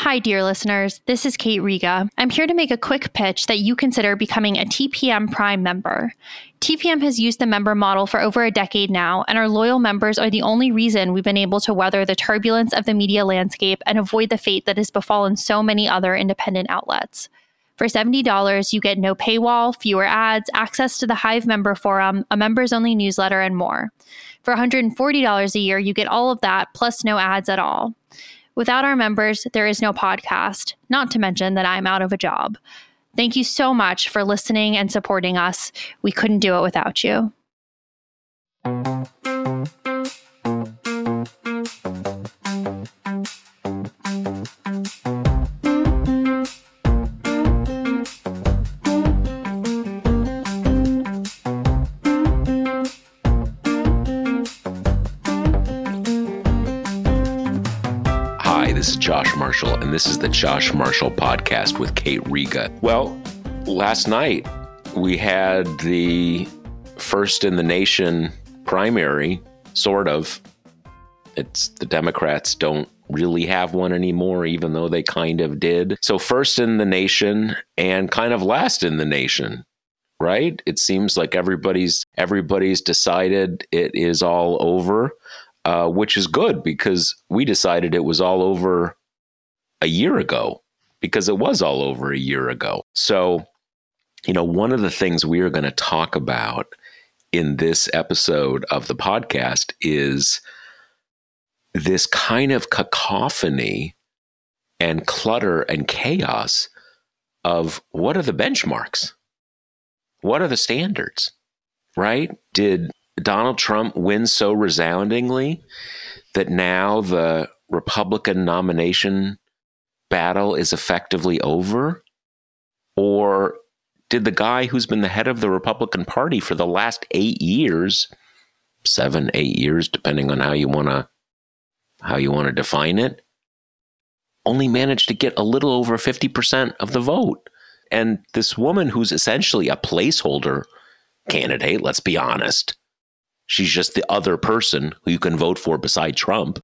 Hi, dear listeners. This is Kate Riga. I'm here to make a quick pitch that you consider becoming a TPM Prime member. TPM has used the member model for over a decade now, and our loyal members are the only reason we've been able to weather the turbulence of the media landscape and avoid the fate that has befallen so many other independent outlets. For $70, you get no paywall, fewer ads, access to the Hive member forum, a members only newsletter, and more. For $140 a year, you get all of that plus no ads at all. Without our members, there is no podcast, not to mention that I'm out of a job. Thank you so much for listening and supporting us. We couldn't do it without you. Marshall, and this is the Josh Marshall Podcast with Kate Riga. Well, last night we had the first in the nation primary, sort of. It's the Democrats don't really have one anymore, even though they kind of did. So, first in the nation and kind of last in the nation right it seems like everybody's everybody's decided it is all over uh, which is good because we decided it was all over a year ago because it was all over a year ago. So, you know, one of the things we are going to talk about in this episode of the podcast is this kind of cacophony and clutter and chaos of what are the benchmarks? What are the standards? Right? Did Donald Trump win so resoundingly that now the Republican nomination battle is effectively over? Or did the guy who's been the head of the Republican Party for the last eight years, seven, eight years, depending on how you want to how you want to define it, only manage to get a little over 50% of the vote? And this woman who's essentially a placeholder candidate, let's be honest, she's just the other person who you can vote for beside Trump,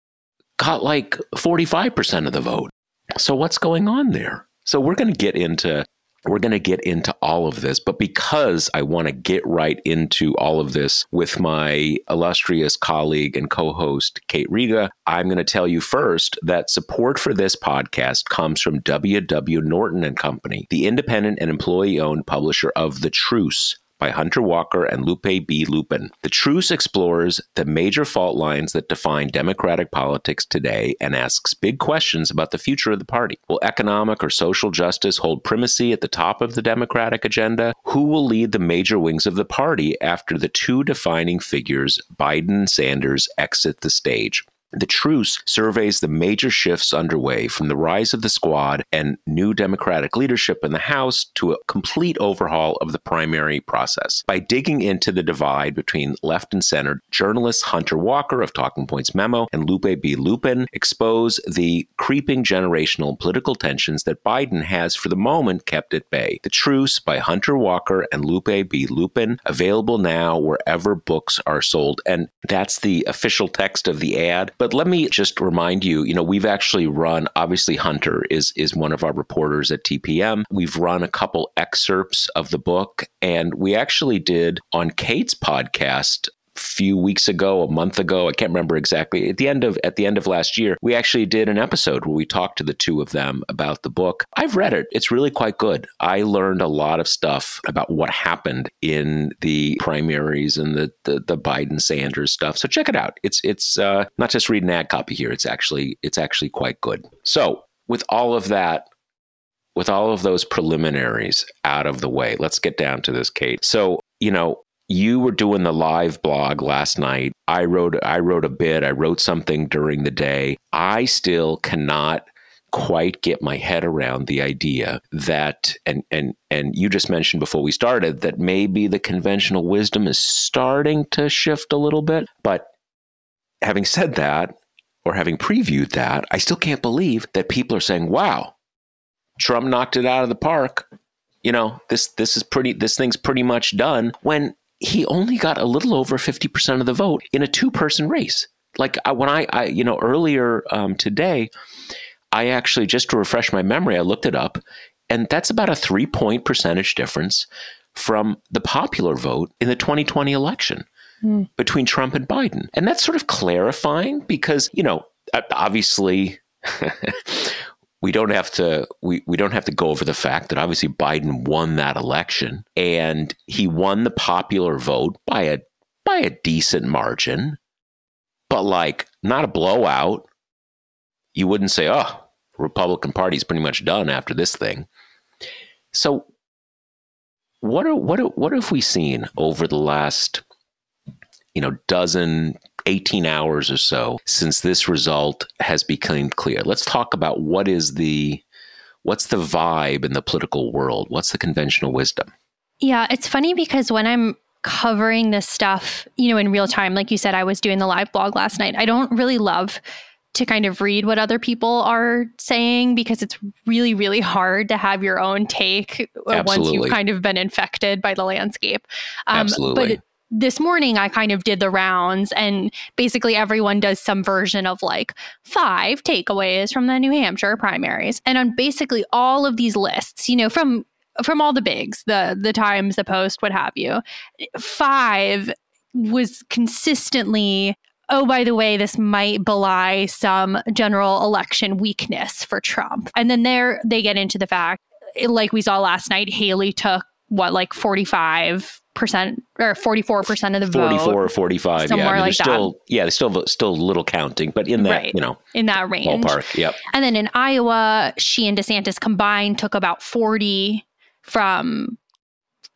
got like 45% of the vote. So what's going on there? So we're going to get into we're going to get into all of this, but because I want to get right into all of this with my illustrious colleague and co-host Kate Riga, I'm going to tell you first that support for this podcast comes from W.W. Norton and Company, the independent and employee-owned publisher of The Truce, by Hunter Walker and Luppe B. Luppen. The Truce explores the major fault lines that define Democratic politics today and asks big questions about the future of the party. Will economic or social justice hold primacy at the top of the Democratic agenda? Who will lead the major wings of the party after the two defining figures, Biden and Sanders, exit the stage? The truce surveys the major shifts underway from the rise of the squad and new Democratic leadership in the House to a complete overhaul of the primary process. By digging into the divide between left and center, journalists Hunter Walker of Talking Points Memo and Luppe B. Luppen expose the creeping generational political tensions that Biden has for the moment kept at bay. The Truce by Hunter Walker and Luppe B. Luppen, available now wherever books are sold. And that's the official text of the ad but let me just remind you, you know, we've actually run obviously Hunter is is one of our reporters at TPM. We've run a couple excerpts of the book and we actually did on Kate's podcast few weeks ago, a month ago, I can't remember exactly. At the end of at the end of last year, we actually did an episode where we talked to the two of them about the book. I've read it. It's really quite good. I learned a lot of stuff about what happened in the primaries and the the, the Biden Sanders stuff. So check it out. It's it's uh, not just read an ad copy here. It's actually it's actually quite good. So with all of that with all of those preliminaries out of the way, let's get down to this, Kate. So, you know, you were doing the live blog last night. I wrote I wrote a bit. I wrote something during the day. I still cannot quite get my head around the idea that and and and you just mentioned before we started that maybe the conventional wisdom is starting to shift a little bit. But having said that, or having previewed that, I still can't believe that people are saying, "Wow, Trump knocked it out of the park." You know, this this is pretty this thing's pretty much done when he only got a little over 50% of the vote in a two-person race. Like when I, I you know, earlier um, today, I actually, just to refresh my memory, I looked it up, and that's about a three point percentage difference from the popular vote in the 2020 election mm. between Trump and Biden. And that's sort of clarifying because, you know, obviously. we don't have to we, we don't have to go over the fact that obviously Biden won that election and he won the popular vote by a by a decent margin but like not a blowout you wouldn't say oh Republican Party's pretty much done after this thing. So, what are, what are, what have we seen over the last, you know, dozen, 18 hours or so since this result has become clear? Let's talk about what is the what's the vibe in the political world? What's the conventional wisdom? Yeah, it's funny because when I'm covering this stuff, you know, in real time, like you said, I was doing the live blog last night. I don't really love to kind of read what other people are saying because it's really, really hard to have your own take Absolutely. once you've kind of been infected by the landscape. Um, Absolutely. But this morning I kind of did the rounds and basically everyone does some version of like five takeaways from the New Hampshire primaries. And on basically all of these lists, you know, from from all the bigs, the the Times, the Post, what have you, five was consistently oh, by the way, this might belie some general election weakness for Trump. And then there they get into the fact, like we saw last night, Haley took what, like 45 percent or 44 percent of the 44 vote 44 or 45 somewhere yeah I mean, like still that. yeah there's still still little counting but in that right. you know in that range ballpark yep and then in iowa she and desantis combined took about 40 from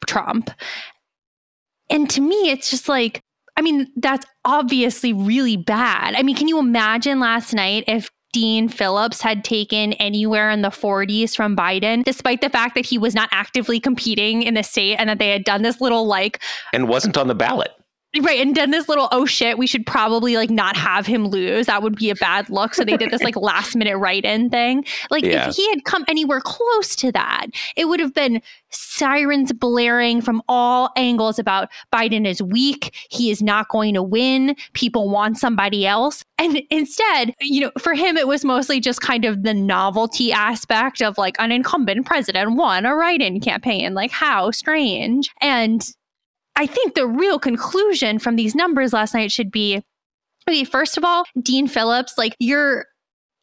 trump and to me it's just like I mean, that's obviously really bad. I mean, can you imagine last night if Dean Phillips had taken anywhere in the 40s from Biden, despite the fact that he was not actively competing in the state and that they had done this little like. And wasn't on the ballot. Right. And done this little, oh shit, we should probably like not have him lose. That would be a bad look. So they did this like last minute write in thing. Like yeah. if he had come anywhere close to that, it would have been sirens blaring from all angles about Biden is weak. He is not going to win. People want somebody else. And instead, you know, for him, it was mostly just kind of the novelty aspect of like an incumbent president won a write in campaign. Like, how strange. And I think the real conclusion from these numbers last night should be okay, first of all, Dean Phillips, like your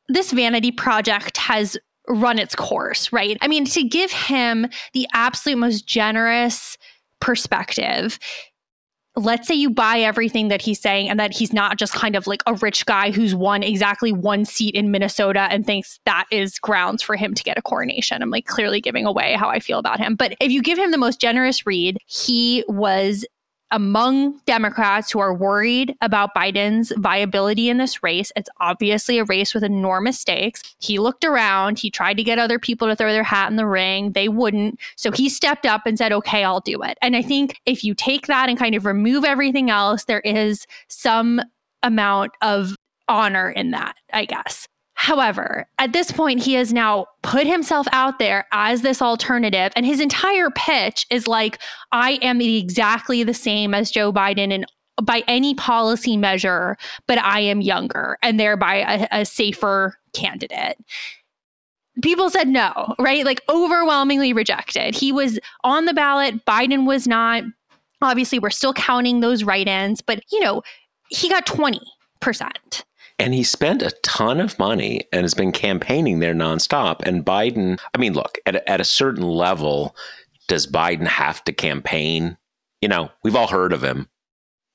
this vanity project has run its course, right? I mean, to give him the absolute most generous perspective let's say you buy everything that he's saying and that he's not just kind of like a rich guy who's won exactly one seat in Minnesota and thinks that is grounds for him to get a coronation. I'm like clearly giving away how I feel about him. But if you give him the most generous read, he was among Democrats who are worried about Biden's viability in this race. It's obviously a race with enormous stakes. He looked around, he tried to get other people to throw their hat in the ring. They wouldn't. So he stepped up and said, okay, I'll do it. And I think if you take that and kind of remove everything else, there is some amount of honor in that, I guess. However, at this point, he has now put himself out there as this alternative, and his entire pitch is like, I am exactly the same as Joe Biden in by any policy measure, but I am younger and thereby a, a safer candidate people said no, right? Like overwhelmingly rejected. He was on the ballot, Biden was not. Obviously, we're still counting those write ins, but you know, he got 20%. And he spent a ton of money and has been campaigning there nonstop. And Biden, I mean, look, at, at a certain level, does Biden have to campaign? You know, we've all heard of him.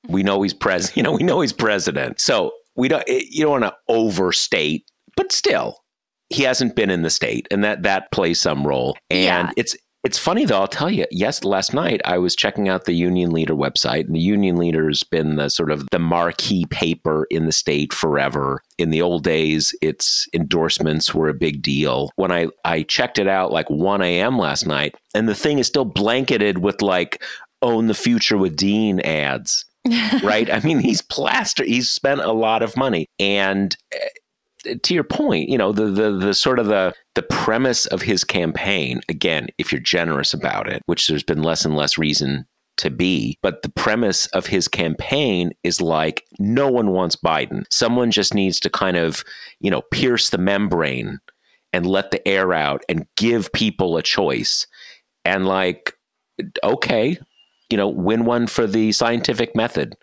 We know he's president. You know, we know he's president. So we don't. Eh, you don't want to overstate, but still, he hasn't been in the state, and that that plays some role. And yeah. it's It's funny though, I'll tell you. Yes, last night I was checking out the Union Leader website, and the Union Leader's been the sort of the marquee paper in the state forever. In the old days, its endorsements were a big deal. When I, I checked it out like 1 a.m. last night, and the thing is still blanketed with like own the future with Dean ads. right? I mean, he's plaster. He's spent a lot of money, and eh, to your point, you know, the the the sort of the the premise of his campaign. Again, if you're generous about it, which there's been less and less reason to be, but the premise of his campaign is like no one wants Biden. Someone just needs to kind of, you know, pierce the membrane and let the air out and give people a choice. And like, okay, you know, win one for the scientific method.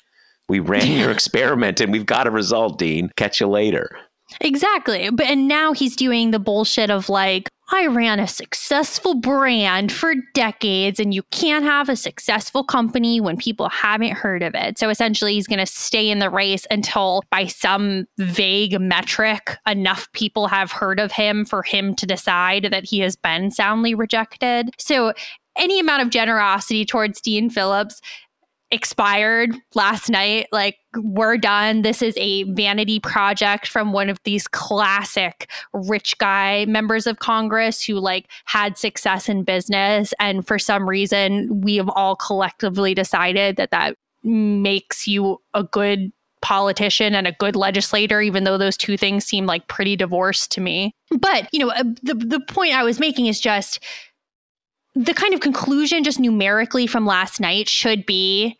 We ran your experiment and we've got a result, Dean. Catch you later. Exactly. But and now he's doing the bullshit of like, I ran a successful brand for decades, and you can't have a successful company when people haven't heard of it. So essentially, he's going to stay in the race until, by some vague metric, enough people have heard of him for him to decide that he has been soundly rejected. So any amount of generosity towards Dean Phillips expired last night. Like, we're done. This is a vanity project from one of these classic rich guy members of Congress who, like, had success in business. And for some reason, we have all collectively decided that that makes you a good politician and a good legislator, even though those two things seem like pretty divorced to me. But, you know, uh, the, the point I was making is just the kind of conclusion just numerically from last night should be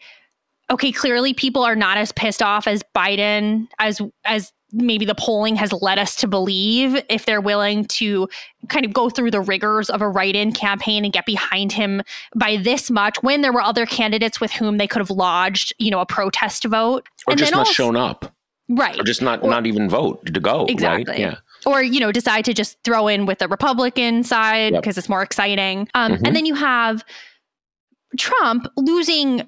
okay clearly people are not as pissed off as biden as as maybe the polling has led us to believe if they're willing to kind of go through the rigors of a write-in campaign and get behind him by this much when there were other candidates with whom they could have lodged you know a protest vote. Or and just not also, shown up right or just not or, not even vote to go exactly right? yeah or you know decide to just throw in with the republican side because yep. it's more exciting um, mm-hmm. and then you have trump losing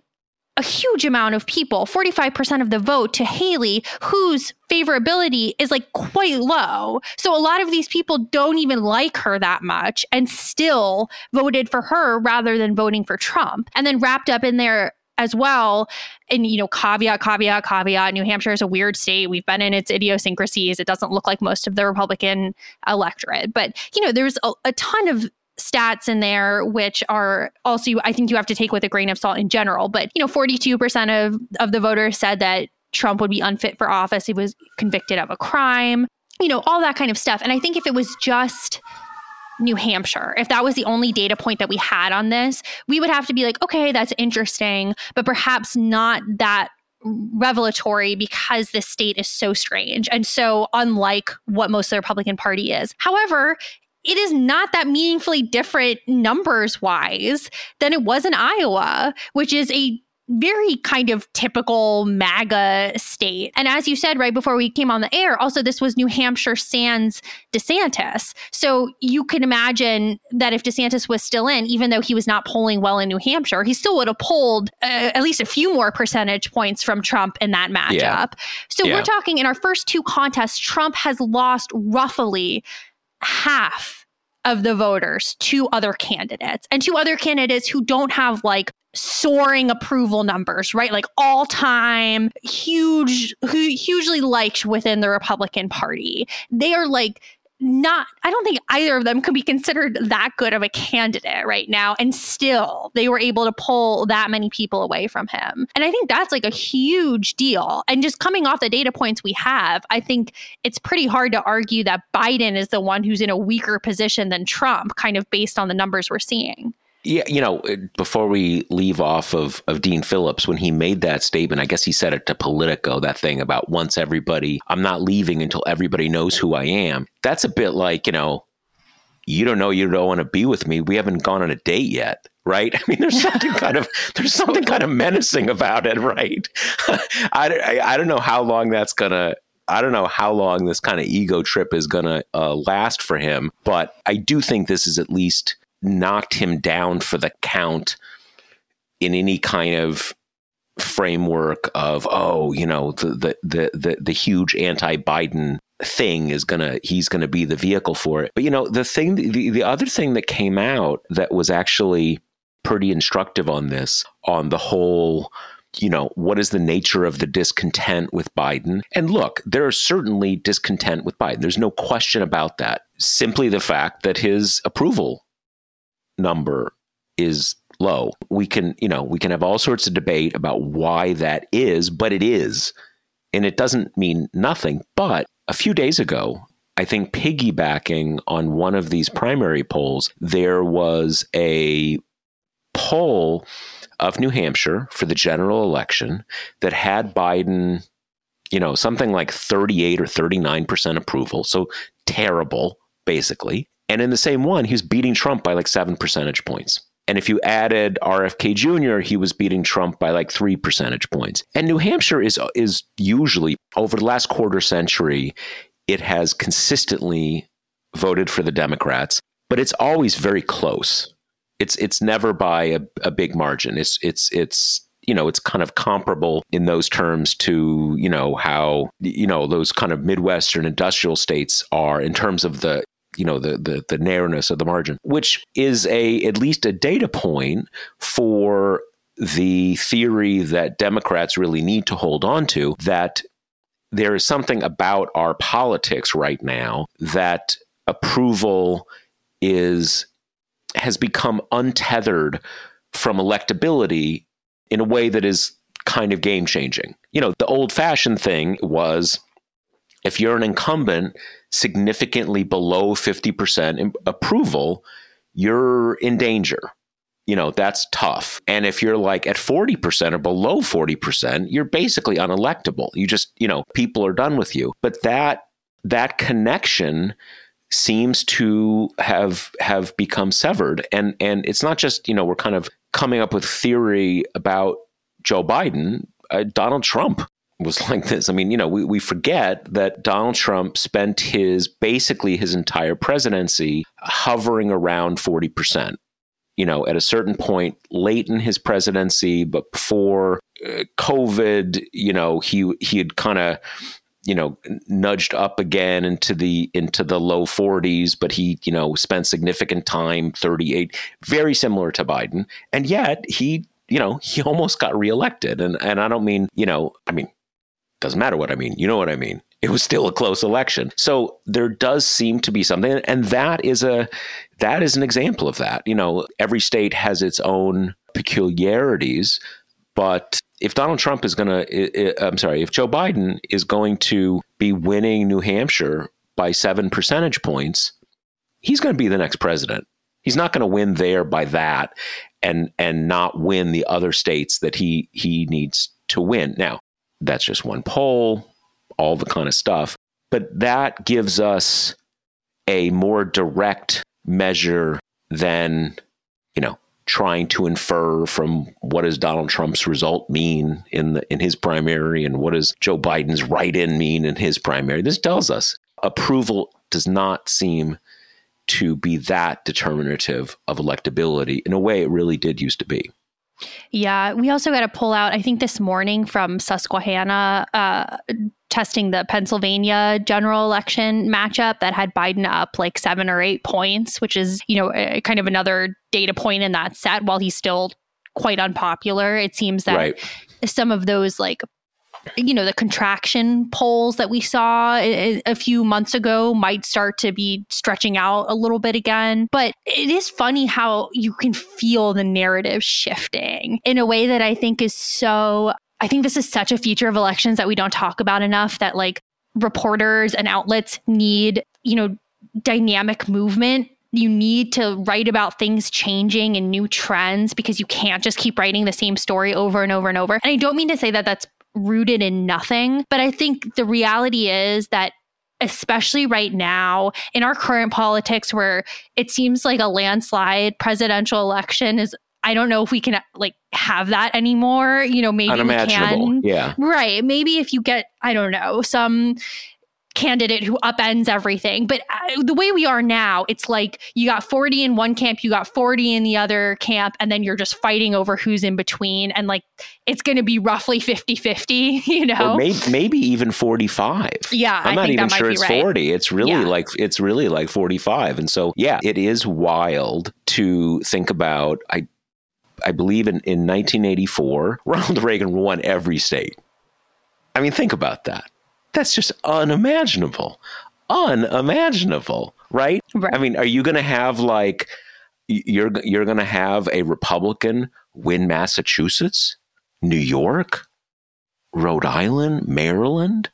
a huge amount of people 45% of the vote to haley whose favorability is like quite low so a lot of these people don't even like her that much and still voted for her rather than voting for trump and then wrapped up in there as well. And, you know, caveat, caveat, caveat, New Hampshire is a weird state. We've been in its idiosyncrasies. It doesn't look like most of the Republican electorate. But, you know, there's a, a ton of stats in there which are also I think you have to take with a grain of salt in general but you know 42% of of the voters said that Trump would be unfit for office he was convicted of a crime you know all that kind of stuff and I think if it was just New Hampshire. If that was the only data point that we had on this, we would have to be like, okay, that's interesting, but perhaps not that revelatory because this state is so strange and so unlike what most of the Republican Party is. However, it is not that meaningfully different numbers wise than it was in Iowa, which is a very kind of typical MAGA state. And as you said right before we came on the air, also this was New Hampshire sans DeSantis. So you can imagine that if DeSantis was still in, even though he was not polling well in New Hampshire, he still would have pulled uh, at least a few more percentage points from Trump in that matchup. Yeah. So yeah. we're talking in our first two contests, Trump has lost roughly half of the voters to other candidates and to other candidates who don't have like soaring approval numbers, right? Like all time huge, hugely liked within the Republican Party. They are like not I don't think either of them could be considered that good of a candidate right now and still they were able to pull that many people away from him. And I think that's like a huge deal. And just coming off the data points we have, I think it's pretty hard to argue that Biden is the one who's in a weaker position than Trump kind of based on the numbers we're seeing. Yeah, you know, before we leave off of, of Dean Phillips, when he made that statement, I guess he said it to Politico, that thing about once everybody, I'm not leaving until everybody knows who I am. That's a bit like, you know, you don't know you don't want to be with me. We haven't gone on a date yet, right? I mean, there's something kind of there's something kind of menacing about it, right? I, I, I don't know how long that's gonna I don't know how long this kind of ego trip is going to uh, last for him, but I do think this is at least knocked him down for the count in any kind of framework of oh you know the the the the, the huge anti-Biden thing is gonna he's gonna be the vehicle for it. But you know, the thing the, the other thing that came out that was actually pretty instructive on this, on the whole you know, what is the nature of the discontent with Biden? And look, there is certainly discontent with Biden. There's no question about that. Simply the fact that his approval number is low. We can, you know, we can have all sorts of debate about why that is, but it is. And it doesn't mean nothing. But a few days ago, I think piggybacking on one of these primary polls, there was a poll of New Hampshire for the general election that had Biden, you know, something like 38 or 39% approval. So terrible, basically. And in the same one, he was beating Trump by like seven percentage points. And if you added RFK Jr., he was beating Trump by like three percentage points. And New Hampshire is is usually over the last quarter century, it has consistently voted for the Democrats, but it's always very close. It's it's never by a, a big margin. It's it's it's you know it's kind of comparable in those terms to you know how you know those kind of midwestern industrial states are in terms of the you know the, the the narrowness of the margin which is a at least a data point for the theory that democrats really need to hold on to that there is something about our politics right now that approval is has become untethered from electability in a way that is kind of game changing. You know, the old fashioned thing was if you're an incumbent significantly below 50% approval, you're in danger. You know, that's tough. And if you're like at 40% or below 40%, you're basically unelectable. You just, you know, people are done with you. But that that connection seems to have have become severed and and it's not just you know we're kind of coming up with theory about Joe Biden uh, Donald Trump was like this. I mean you know we, we forget that Donald Trump spent his basically his entire presidency hovering around 40% you know at a certain point late in his presidency but before uh, covid you know he he had kind of you know nudged up again into the into the low 40s but he you know spent significant time 38 very similar to Biden. And yet he you know he almost got reelected. And and I don't mean you know I mean doesn't matter what I mean you know what I mean it was still a close election so there does seem to be something and that is a that is an example of that you know every state has its own peculiarities but if Donald Trump is going to, I'm sorry, if Joe Biden is going to be winning New Hampshire by seven percentage points, he's going to be the next president. He's not going to win there by that and and not win the other states that he he needs to win. Now, that's just one poll, all the kind of stuff, but that gives us a more direct measure than, you know, trying to infer from what does Donald Trump's result mean in the, in his primary and what does Joe Biden's write-in mean in his primary. This tells us approval does not seem to be that determinative of electability in a way it really did used to be. Yeah, we also got to pull out, I think this morning from Susquehanna, uh, testing the Pennsylvania general election matchup that had Biden up like seven or eight points, which is, you know, a, kind of another data point in that set while he's still quite unpopular. It seems that right. some of those like you know the contraction polls that we saw a, few months ago might start to be stretching out a little bit again but it is funny how you can feel the narrative shifting in a way that i think is so i think this is such a feature of elections that we don't talk about enough that like reporters and outlets need you know dynamic movement you need to write about things changing and new trends because you can't just keep writing the same story over and over and over. And I don't mean to say that that's rooted in nothing. But I think the reality is that especially right now in our current politics where it seems like a landslide presidential election is I don't know if we can like have that anymore. You know, maybe we can. Yeah. Right. Maybe if you get, I don't know, some candidate who upends everything. But uh, the way we are now, it's like you got 40 in one camp, you got 40 in the other camp, and then you're just fighting over who's in between. And like it's going to be roughly 50 50, you know? Maybe, maybe even 45. Yeah. I'm not even sure it's right. 40. It's really Yeah. like, it's really like 45. And so, yeah, it is wild to think about. I, I believe in, in 1984, Ronald Reagan won every state. I mean, think about that. That's just unimaginable. Unimaginable, right? Right. I mean, are you going to have like you're you're going to have a Republican win Massachusetts, New York, Rhode Island, Maryland?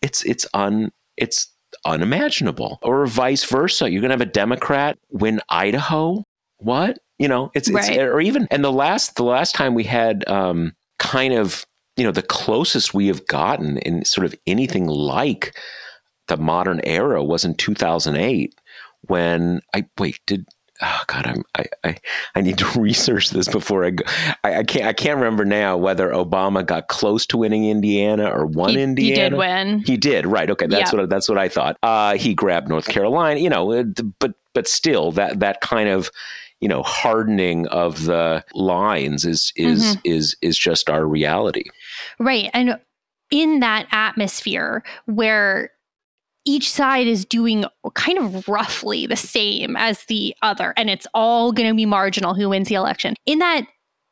It's it's un it's unimaginable. Or vice versa. You're going to have a Democrat win Idaho? What? You know, it's it's Right. or even and the last the last time we had um kind of you know the closest we have gotten in sort of anything like the modern era was in 2008 when I wait did oh god I'm I I, I need to research this before I go I, I can't I can't remember now whether Obama got close to winning Indiana or won He, he did win. he did right okay that's Yeah. what that's what I thought uh he grabbed North Carolina you know uh, but but still that that kind of you know hardening of the lines is is Mm-hmm. is is just our reality Right. And in that atmosphere where each side is doing kind of roughly the same as the other, and it's all going to be marginal who wins the election. In that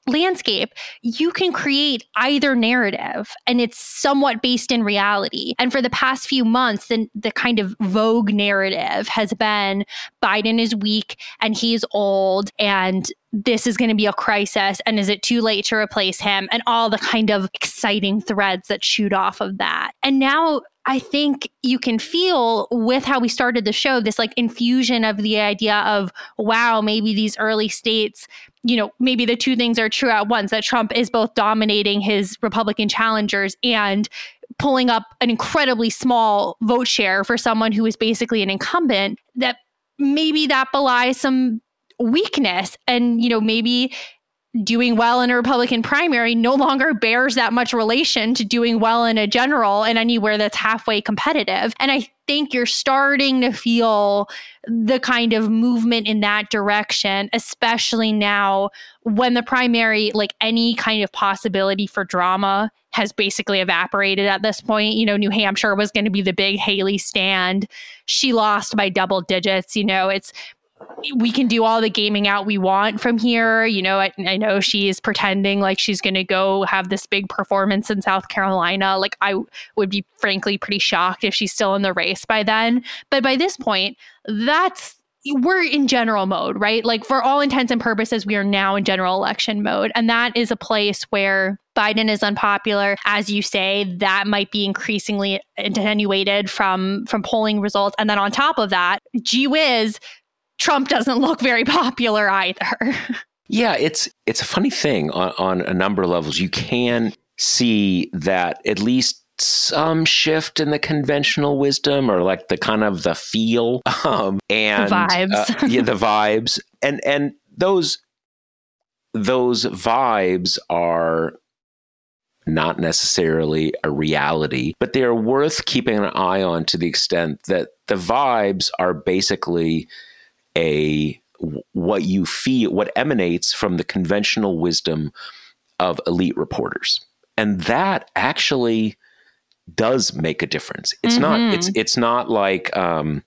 landscape, you can create either narrative and it's somewhat based in reality. And for the past few months, the, the kind of vogue narrative has been Biden is weak and he's old and this is going to be a crisis and is it too late to replace him and all the kind of exciting threads that shoot off of that. And now I think you can feel with how we started the show this like infusion of the idea of wow maybe these early states you know maybe the two things are true at once that Trump is both dominating his Republican challengers and pulling up an incredibly small vote share for someone who is basically an incumbent that maybe that belies some weakness and you know maybe doing well in a Republican primary no longer bears that much relation to doing well in a general and anywhere that's halfway competitive. And I think you're starting to feel the kind of movement in that direction, especially now when the primary, like any kind of possibility for drama, has basically evaporated at this point. You know, New Hampshire was going to be the big Haley stand. She lost by double digits. You know, it's we can do all the gaming out we want from here. You know, I, I know she's pretending like she's going to go have this big performance in South Carolina. Like, I would be frankly pretty shocked if she's still in the race by then. But by this point, that's we're in general mode, right? Like, for all intents and purposes, we are now in general election mode. And that is a place where Biden is unpopular. As you say, that might be increasingly attenuated from, from polling results. And then on top of that, gee whiz, Trump doesn't look very popular either. Yeah, it's it's a funny thing on, on a number of levels. You can see that at least some shift in the conventional wisdom or like the kind of the feel um, and vibes. uh, yeah, the vibes and and those those vibes are not necessarily a reality, but they are worth keeping an eye on to the extent that the vibes are basically a what you feel, what emanates from the conventional wisdom of elite reporters, and that actually does make a difference. It's not. It's it's not like um,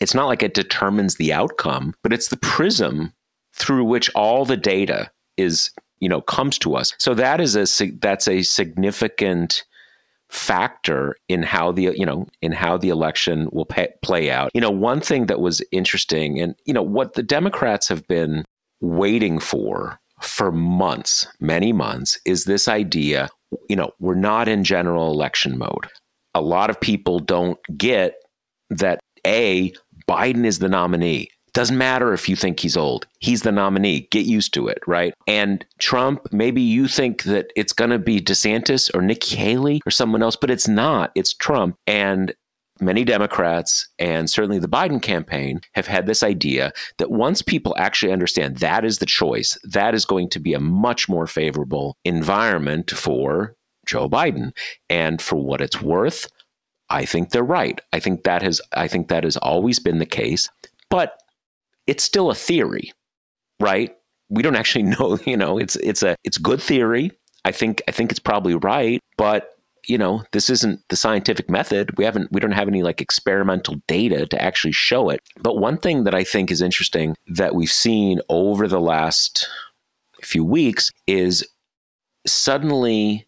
it's not like it determines the outcome, but it's the prism through which all the data is you know comes to us. So that is a that's a significant factor in how the you know in how the election will pay, play out. You know, one thing that was interesting, and you know what the Democrats have been waiting for for months, many months, is this idea. You know, we're not in general election mode. A lot of people don't get that. A Biden is the nominee. Doesn't matter if you think he's old. He's the nominee. Get used to it, right? And Trump, maybe you think that it's going to be DeSantis or Nikki Haley or someone else, but it's not. It's Trump. And many Democrats and certainly the Biden campaign have had this idea that once people actually understand that is the choice, that is going to be a much more favorable environment for Joe Biden. And for what it's worth, I think they're right. I think that has I think that has always been the case, but it's still a theory, right? We don't actually know, you know, it's it's a it's good theory. I think I think it's probably right, but you know, this isn't the scientific method. We haven't we don't have any like experimental data to actually show it. But one thing that I think is interesting that we've seen over the last few weeks is suddenly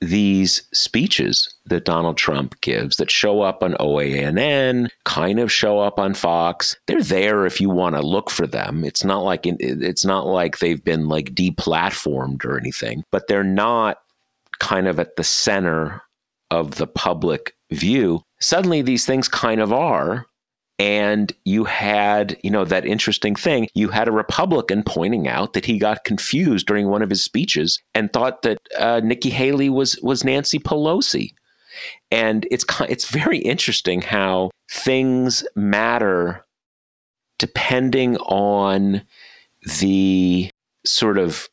these speeches that Donald Trump gives that show up on OANN, kind of show up on Fox. They're there if you want to look for them. It's not like it's not like they've been like deplatformed or anything, but they're not kind of at the center of the public view. Suddenly these things kind of are and you had, you know, that interesting thing. You had a Republican pointing out that he got confused during one of his speeches and thought that uh, Nikki Haley was was Nancy Pelosi. And it's it's very interesting how things matter depending on the sort of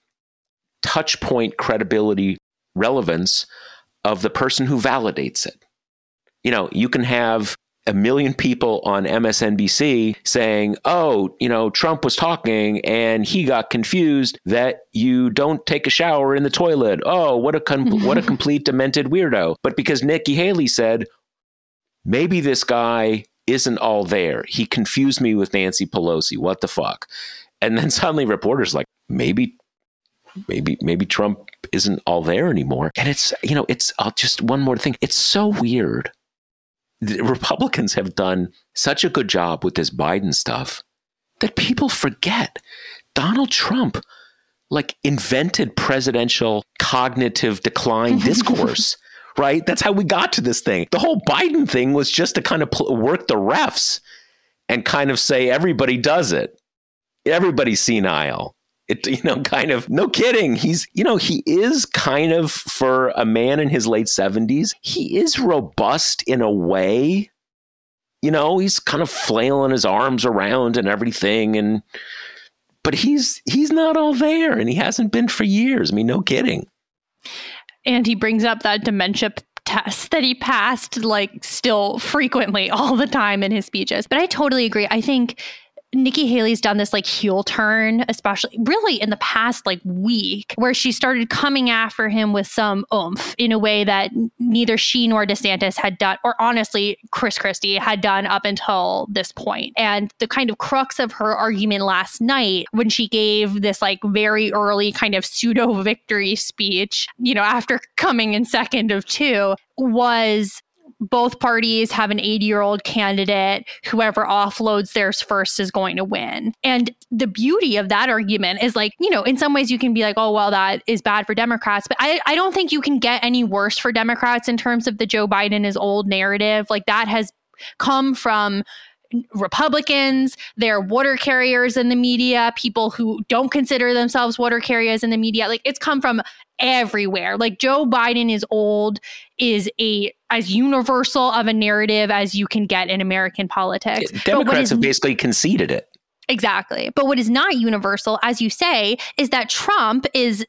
touch point credibility relevance of the person who validates it. You know, you can have a million people on MSNBC saying, oh, you know, Trump was talking and he got confused that you don't take a shower in the toilet. Oh, what a com- what a complete demented weirdo. But because Nikki Haley said, maybe this guy isn't all there. He confused me with Nancy Pelosi. What the fuck? And then suddenly reporters like, maybe maybe maybe Trump isn't all there anymore. And it's, you know, it's uh, just one more thing. It's so weird the Republicans have done such a good job with this Biden stuff that people forget Donald Trump like invented presidential cognitive decline discourse. right? That's how we got to this thing. The whole Biden thing was just to kind of pl- work the refs and kind of say everybody does it. Everybody's senile. It, you know, kind of, no kidding. He's, you know, he is kind of, for a man in his late 70s, he is robust in a way. You know, he's kind of flailing his arms around and everything. And, but he's, he's not all there and he hasn't been for years. I mean, no kidding. And he brings up that dementia test that he passed like still frequently all the time in his speeches. But I totally agree. I think Nikki Haley's done this like heel turn, especially really in the past like week, where she started coming after him with some oomph in a way that neither she nor DeSantis had done, or honestly, Chris Christie had done up until this point. And the kind of crux of her argument last night when she gave this like very early kind of pseudo victory speech, you know, after coming in second of two, was both parties have an 80 year old candidate. Whoever offloads theirs first is going to win. And the beauty of that argument is like, you know, in some ways you can be like, oh, well, that is bad for Democrats. But I, I don't think you can get any worse for Democrats in terms of the Joe Biden is old narrative. Like that has come from Republicans, they're water carriers in the media, people who don't consider themselves water carriers in the media. Like it's come from everywhere. Like Joe Biden is old is a as universal of a narrative as you can get in American politics. Democrats have basically conceded it. Exactly. But what is not universal, as you say, is that Trump is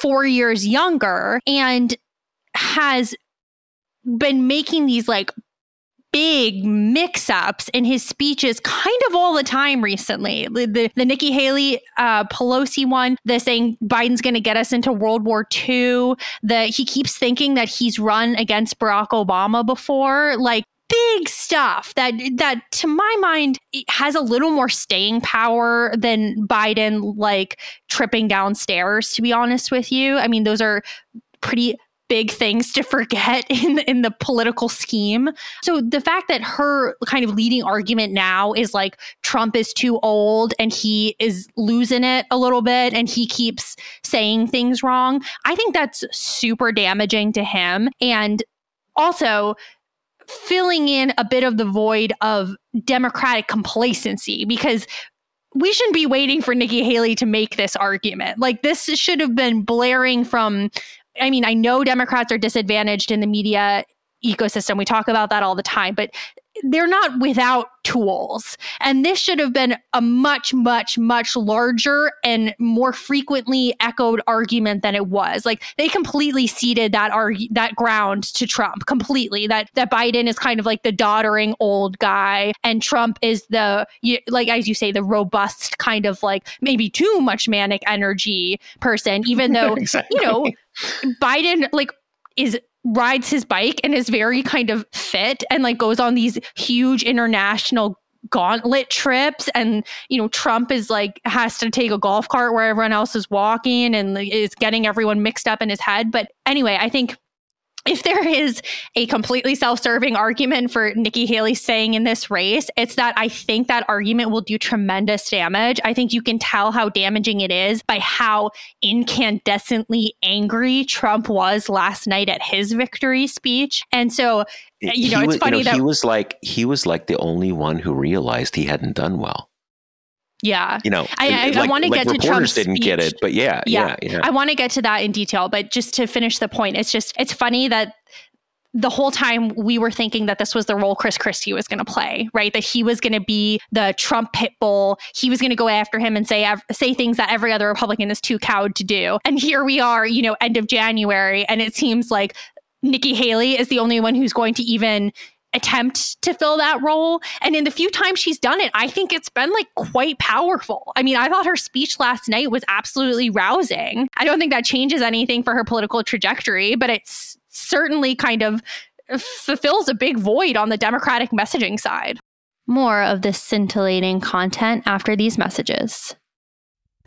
four years younger and has been making these like big mix ups in his speeches kind of all the time recently. The, the, the Nikki Haley uh, Pelosi one, the saying Biden's going to get us into World War II, that he keeps thinking that he's run against Barack Obama before. Like, big stuff that that to my mind has a little more staying power than Biden like tripping downstairs to be honest with you. I mean those are pretty big things to forget in in the political scheme. So the fact that her kind of leading argument now is like Trump is too old and he is losing it a little bit and he keeps saying things wrong. I think that's super damaging to him and also filling in a bit of the void of democratic complacency because we shouldn't be waiting for Nikki Haley to make this argument. Like this should have been blaring from I mean, I know Democrats are disadvantaged in the media ecosystem. We talk about that all the time, but they're not without tools. And this should have been a much, much, much larger and more frequently echoed argument than it was. Like they completely ceded that arg- that ground to Trump completely. That that Biden is kind of like the doddering old guy, and Trump is the like as you say the robust kind of like maybe too much manic energy person. Even though exactly. you know Biden like is rides his bike and is very kind of fit and like goes on these huge international gauntlet trips. And you know Trump is like has to take a golf cart where everyone else is walking and is getting everyone mixed up in his head. But anyway I think if there is a completely self-serving argument for Nikki Haley staying in this race, it's that I think that argument will do tremendous damage. I think you can tell how damaging it is by how incandescently angry Trump was last night at his victory speech. And so, you know, he it's was, funny you know, that he was like he was like the only one who realized he hadn't done well. Yeah. You know, I, I, like, I want to like get to Trump's didn't speech. get it, but yeah, yeah, yeah, yeah. I want to get to that in detail, but just to finish the point, it's just, it's funny that the whole time we were thinking that this was the role Chris Christie was going to play, right? That he was going to be the Trump pit bull. He was going to go after him and say say things that every other Republican is too cowed to do. And here we are, you know, end of January, and it seems like Nikki Haley is the only one who's going to even attempt to fill that role. And in the few times she's done it, I think it's been like quite powerful. I mean, I thought her speech last night was absolutely rousing. I don't think that changes anything for her political trajectory, but it's certainly kind of uh, fulfills a big void on the Democratic messaging side. More of this scintillating content after these messages.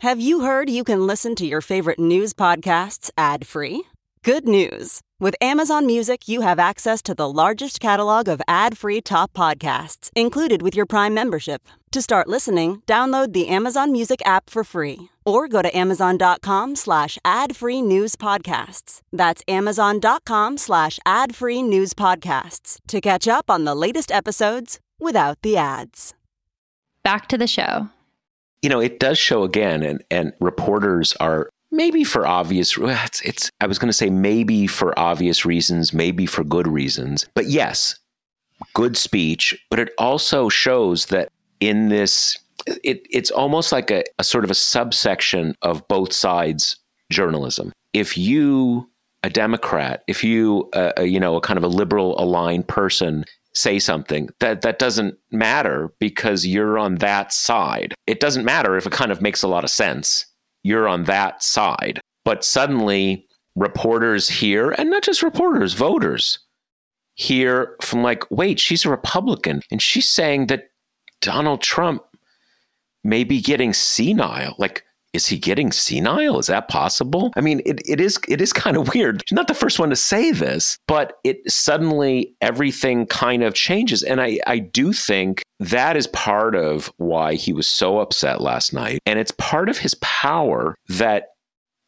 Have you heard you can listen to your favorite news podcasts ad free? Good news. With Amazon Music, you have access to the largest catalog of ad-free top podcasts included with your Prime membership. To start listening, download the Amazon Music app for free or go to amazon.com slash ad-free news podcasts. That's amazon.com slash ad-free news podcasts to catch up on the latest episodes without the ads. Back to the show. You know, it does show again, and, and reporters are maybe for obvious it's, it's i was going to say maybe for obvious reasons maybe for good reasons but yes good speech but it also shows that in this it, it's almost like a, a sort of a subsection of both sides journalism. If you a democrat if you uh, a, you know a kind of a liberal aligned person say something that that doesn't matter because you're on that side. It doesn't matter if it kind of makes a lot of sense you're on that side. But suddenly, reporters hear, and not just reporters, voters hear from like, wait, she's a Republican, and she's saying that Donald Trump may be getting senile. Like, is he getting senile? Is that possible? I mean, it, it is it is kind of weird. She's not the first one to say this, but it suddenly everything kind of changes. And I, I do think that is part of why he was so upset last night. And it's part of his power that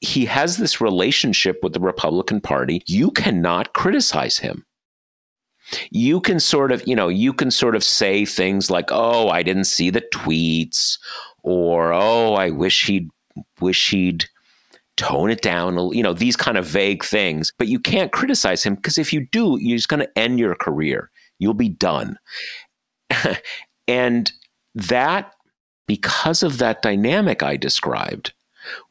he has this relationship with the Republican Party. You cannot criticize him you can sort of, you know, you can sort of say things like, "Oh, I didn't see the tweets," or "Oh, I wish he'd wish he'd tone it down." You know, these kind of vague things. But you can't criticize him because if you do, you're just going to end your career. You'll be done. and that, because of that dynamic I described,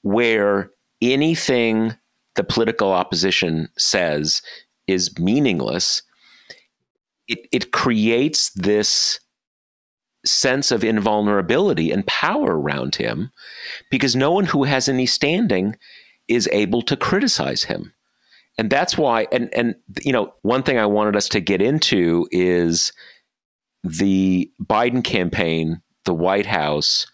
where anything the political opposition says is meaningless, it, it creates this sense of invulnerability and power around him because no one who has any standing is able to criticize him. And that's why, and, and, you know, one thing I wanted us to get into is the Biden campaign, the White House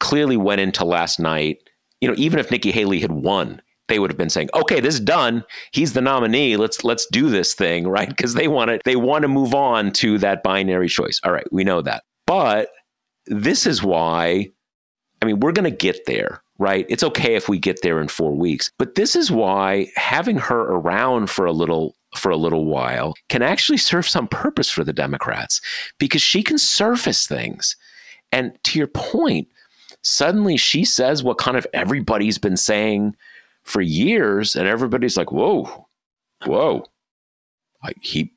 clearly went into last night. You know, even if Nikki Haley had won, they would have been saying, "Okay, this is done. He's the nominee. Let's let's do this thing, right?" Because they want to they want to move on to that binary choice. All right, we know that. But this is why I mean, we're going to get there, right? It's okay if we get there in 4 weeks. But this is why having her around for a little for a little while can actually serve some purpose for the Democrats because she can surface things. And to your point, suddenly she says what kind of everybody's been saying for years, and everybody's like, whoa, whoa. Like he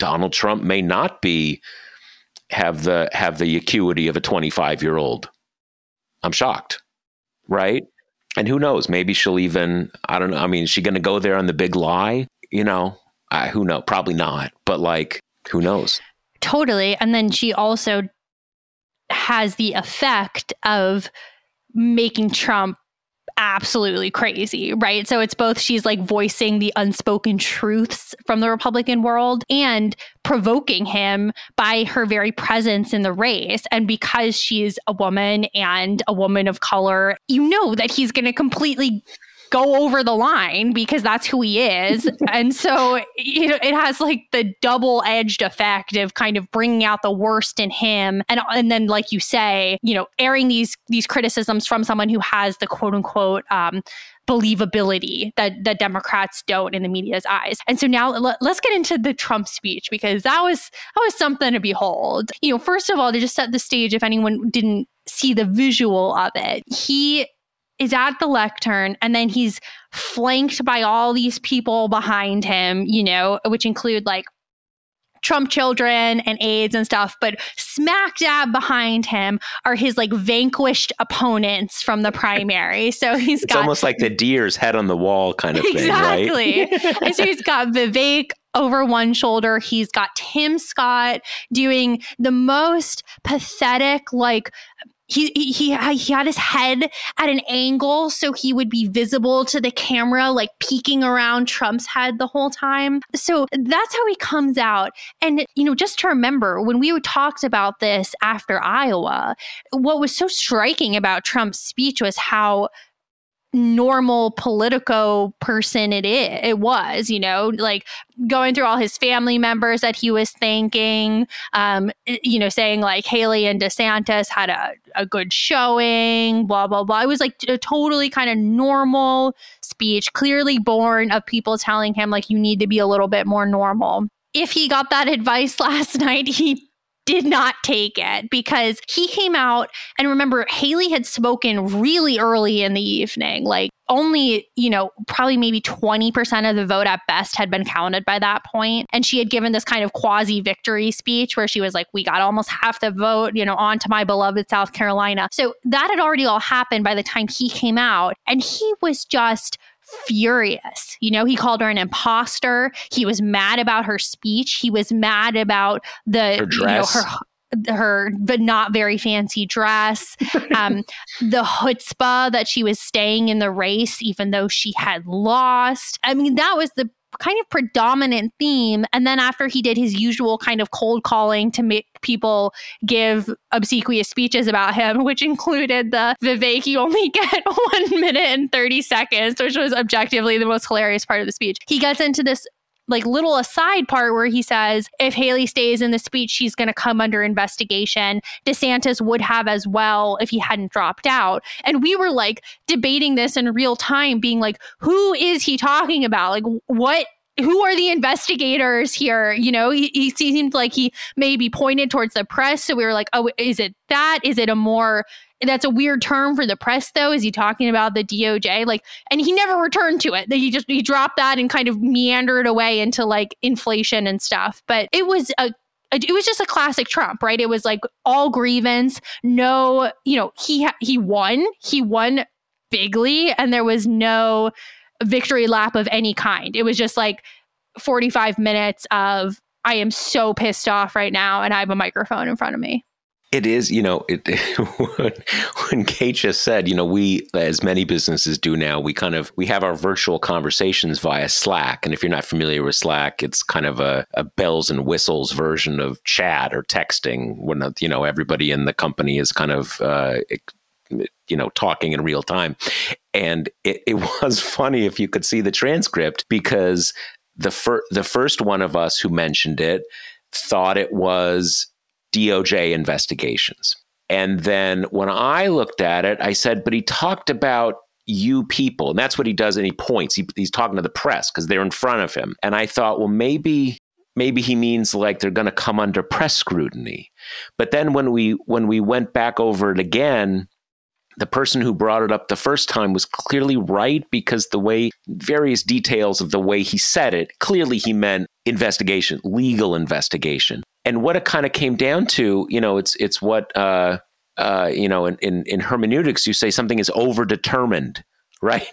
Donald Trump may not be have the have the acuity of a 25 year old. I'm shocked, right? And who knows? Maybe she'll even I don't know. I mean, is she going to go there on the big lie? You know, I, who knows? Probably not. But like, who knows? Totally. And then she also has the effect of making Trump absolutely crazy, right? So it's both she's like voicing the unspoken truths from the Republican world and provoking him by her very presence in the race. And because she's a woman and a woman of color, you know that he's going to completely go over the line because that's who he is. and so you know, it has like the double edged effect of kind of bringing out the worst in him. And, and then, like you say, you know, airing these, these criticisms from someone who has the quote unquote, um, believability that that Democrats don't in the media's eyes. And so now let, us get into the Trump speech because that was that was something to behold. You know, first of all, to just set the stage if anyone didn't see the visual of it. He is at the lectern and then he's flanked by all these people behind him, you know, which include like Trump children and aides and stuff, but smack dab behind him are his like vanquished opponents from the primary. So he's it's got almost like the deer's head on the wall kind of exactly. thing, right? and so he's got Vivek over one shoulder. He's got Tim Scott doing the most pathetic, like he, he he had his head at an angle so he would be visible to the camera like peeking around Trump's head the whole time. So that's how he comes out. And you know, just to remember when we talked about this after Iowa, what was so striking about Trump's speech was how normal politico person it is it was you know like going through all his family members that he was thanking um you know saying like haley and desantis had a, a good showing blah blah blah. It was like a totally kind of normal speech clearly born of people telling him like you need to be a little bit more normal. If he got that advice last night, he did not take it because he came out and remember Haley had spoken really early in the evening like only you know probably maybe 20% of the vote at best had been counted by that point and she had given this kind of quasi victory speech where she was like we got almost half the vote you know on to my beloved South Carolina. So that had already all happened by the time he came out and he was just furious. You know, he called her an imposter. He was mad about her speech. He was mad about the her dress. You know, her her but not very fancy dress um the chutzpah that she was staying in the race even though she had lost i mean that was the kind of predominant theme. And then after he did his usual kind of cold calling to make people give obsequious speeches about him, which included the Vivek, you only get one minute and 30 seconds, which was objectively the most hilarious part of the speech. He gets into this like little aside part where he says if Haley stays in the speech, she's going to come under investigation. DeSantis would have as well if he hadn't dropped out. And we were like debating this in real time, being like, who is he talking about? Like, what who are the investigators here? You know, he, he seemed like he maybe pointed towards the press. So we were like, oh, is it that? Is it a more that's a weird term for the press though is he talking about the doj like and he never returned to it he just he dropped that and kind of meandered away into like inflation and stuff but it was a it was just a classic Trump, right? It was like all grievance, no, you know, he he won, he won bigly, and there was no victory lap of any kind. It was just like 45 minutes of I am so pissed off right now and I have a microphone in front of me. It is, you know, it, when, when Kate just said, you know, we, as many businesses do now, we kind of, we have our virtual conversations via Slack. And if you're not familiar with Slack, it's kind of a, a bells and whistles version of chat or texting when, you know, everybody in the company is kind of, uh, you know, talking in real time. And it, it was funny if you could see the transcript because the fir- the first one of us who mentioned it thought it was DOJ investigations. And then when I looked at it, I said, but he talked about you people. And that's what he does. And he points. He, he's talking to the press because they're in front of him. And I thought, well, maybe maybe he means like they're going to come under press scrutiny. But then when we when we went back over it again, the person who brought it up the first time was clearly right because the way various details of the way he said it clearly he meant investigation legal investigation and what it kind of came down to, you know, it's it's what uh, uh, you know in, in in hermeneutics you say something is overdetermined right?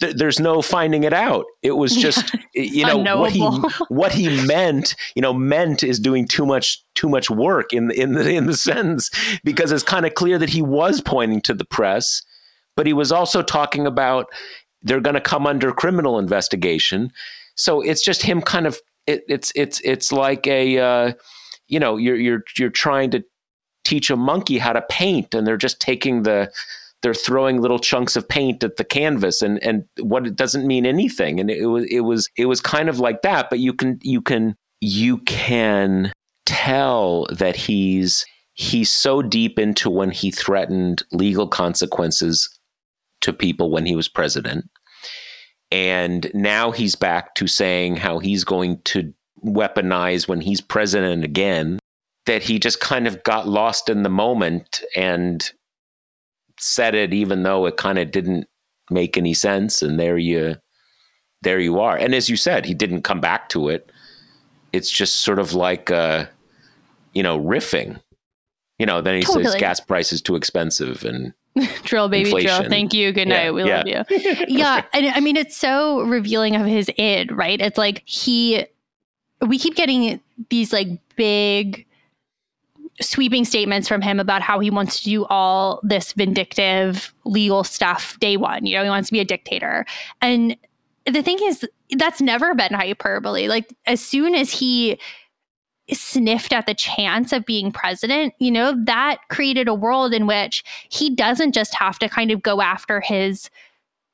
There's no finding it out. It was just yeah, you know unknowable. what he what he meant. You know, meant is doing too much too much work in in the in the sentence because it's kind of clear that he was pointing to the press, but he was also talking about they're going to come under criminal investigation. So it's just him kind of it, it's it's it's like a uh, you know you're you're you're trying to teach a monkey how to paint and they're just taking the they're throwing little chunks of paint at the canvas and and what it doesn't mean anything. And it was it was it was kind of like that but you can you can you can tell that he's he's so deep into when he threatened legal consequences to people when he was president and now he's back to saying how he's going to weaponize when he's president again that he just kind of got lost in the moment and said it even though it kind of didn't make any sense and there you there you are. And as you said he didn't come back to it. It's just sort of like uh you know riffing. You know then he totally. says gas prices too expensive and drill baby inflation. drill thank you good night yeah, we yeah. love you yeah and i mean it's so revealing of his id right it's like he we keep getting these like big sweeping statements from him about how he wants to do all this vindictive legal stuff day one. You know, he wants to be a dictator. And the thing is, that's never been hyperbole. Like, as soon as he sniffed at the chance of being president, you know, that created a world in which he doesn't just have to kind of go after his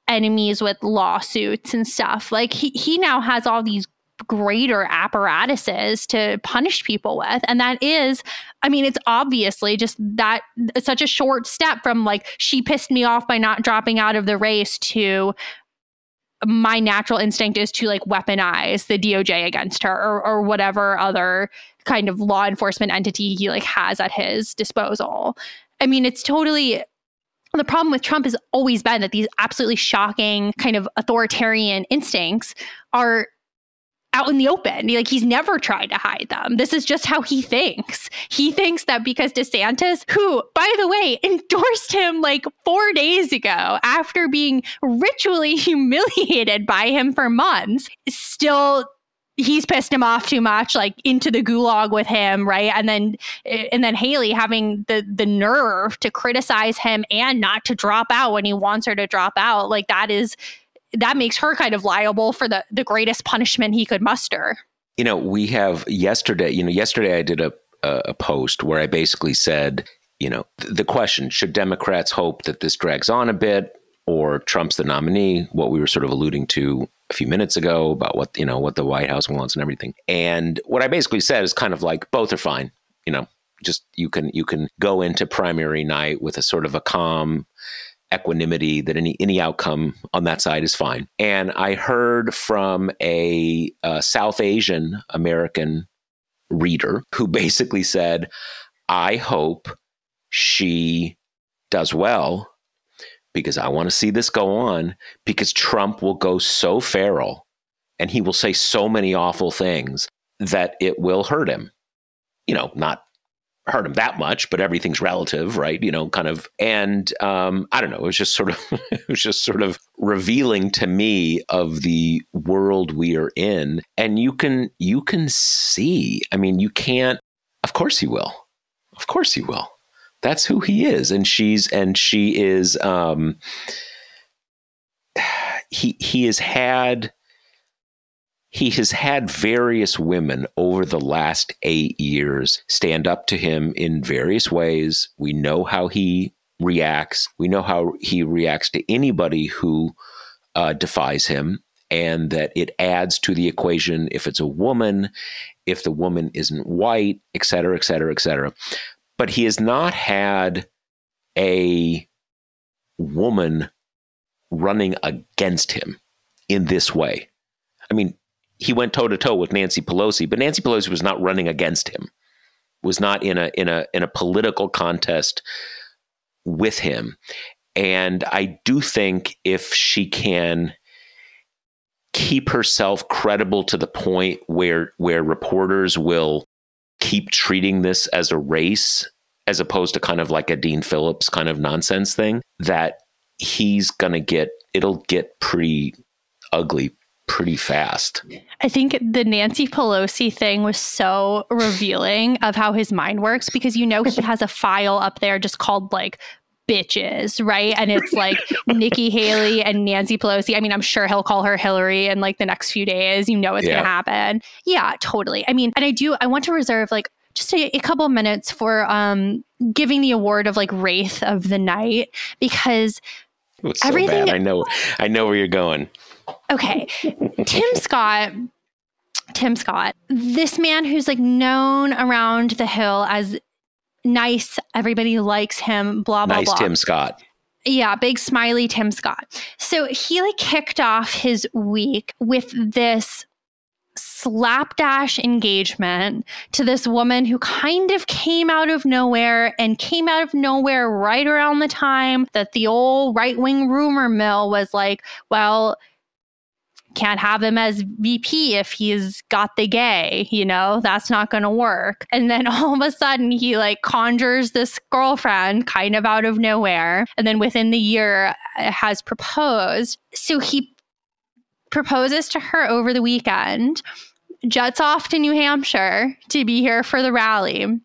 enemies with lawsuits and stuff. Like he he now has all these greater apparatuses to punish people with. And that is, I mean, it's obviously just that such a short step from like, she pissed me off by not dropping out of the race to my natural instinct is to like weaponize the DOJ against her or, or whatever other kind of law enforcement entity he like has at his disposal. I mean, it's totally the problem with Trump has always been that these absolutely shocking kind of authoritarian instincts are out in the open. Like he's never tried to hide them. This is just how he thinks. He thinks that because DeSantis, who, by the way, endorsed him like four days ago after being ritually humiliated by him for months, still he's pissed him off too much like into the gulag with him right and then eh, and then haley having the the nerve to criticize him and not to drop out when he wants her to drop out like that is that makes her kind of liable for the the greatest punishment he could muster. You know, we have yesterday. You know, yesterday I did a a post where I basically said, you know, the question: Should Democrats hope that this drags on a bit, or Trump's the nominee? What we were sort of alluding to a few minutes ago about what you know what the White House wants and everything. And what I basically said is kind of like both are fine. You know, just you can you can go into primary night with a sort of a calm equanimity that any any outcome on that side is fine. And I heard from a, a South Asian American reader who basically said, "I hope she does well." Because I want to see this go on, because Trump will go so feral and he will say so many awful things that it will hurt him. You know, not hurt him that much, but everything's relative, right? You know, kind of. And um, I don't know. It was just sort of, it was just sort of revealing to me of the world we are in. And you can, you can see. I mean, you can't. Of course, he will. Of course, he will. That's who he is, and she's, and she is. Um, he he has had he has had various women over the last eight years stand up to him in various ways. We know how he reacts. We know how he reacts to anybody who uh, defies him, and that it adds to the equation if it's a woman, if the woman isn't white, et cetera, et cetera, et cetera. But he has not had a woman running against him in this way. I mean, he went toe to toe with Nancy Pelosi, but Nancy Pelosi was not running against him, was not in a in a in a political contest with him. And I do think if she can keep herself credible to the point where where reporters will keep treating this as a race as opposed to kind of like a Dean Phillips kind of nonsense thing, that he's going to get, it'll get pretty ugly pretty fast. I think the Nancy Pelosi thing was so revealing of how his mind works because you know he has a file up there just called like bitches, right? And it's like Nikki Haley and Nancy Pelosi. I mean, I'm sure he'll call her Hillary in like the next few days. You know it's yeah. going to happen. Yeah, totally. I mean, and I do, I want to reserve like just a, a couple minutes for um giving the award of like Wraith of the Night because so everything. Bad. I know, I know where you're going. Okay. Tim Scott Tim Scott, this man who's like known around the hill as nice, everybody likes him, blah, blah, nice blah. Nice Tim Scott. Yeah, big smiley Tim Scott. So he like kicked off his week with this slapdash engagement to this woman who kind of came out of nowhere and came out of nowhere right around the time that the old right wing rumor mill was like, well, can't have him as VP if he's got the gay, you know, that's not going to work. And then all of a sudden he like conjures this girlfriend kind of out of nowhere. And then within the year uh, has proposed. So he proposes to her over the weekend, jets off to New Hampshire to be here for the rally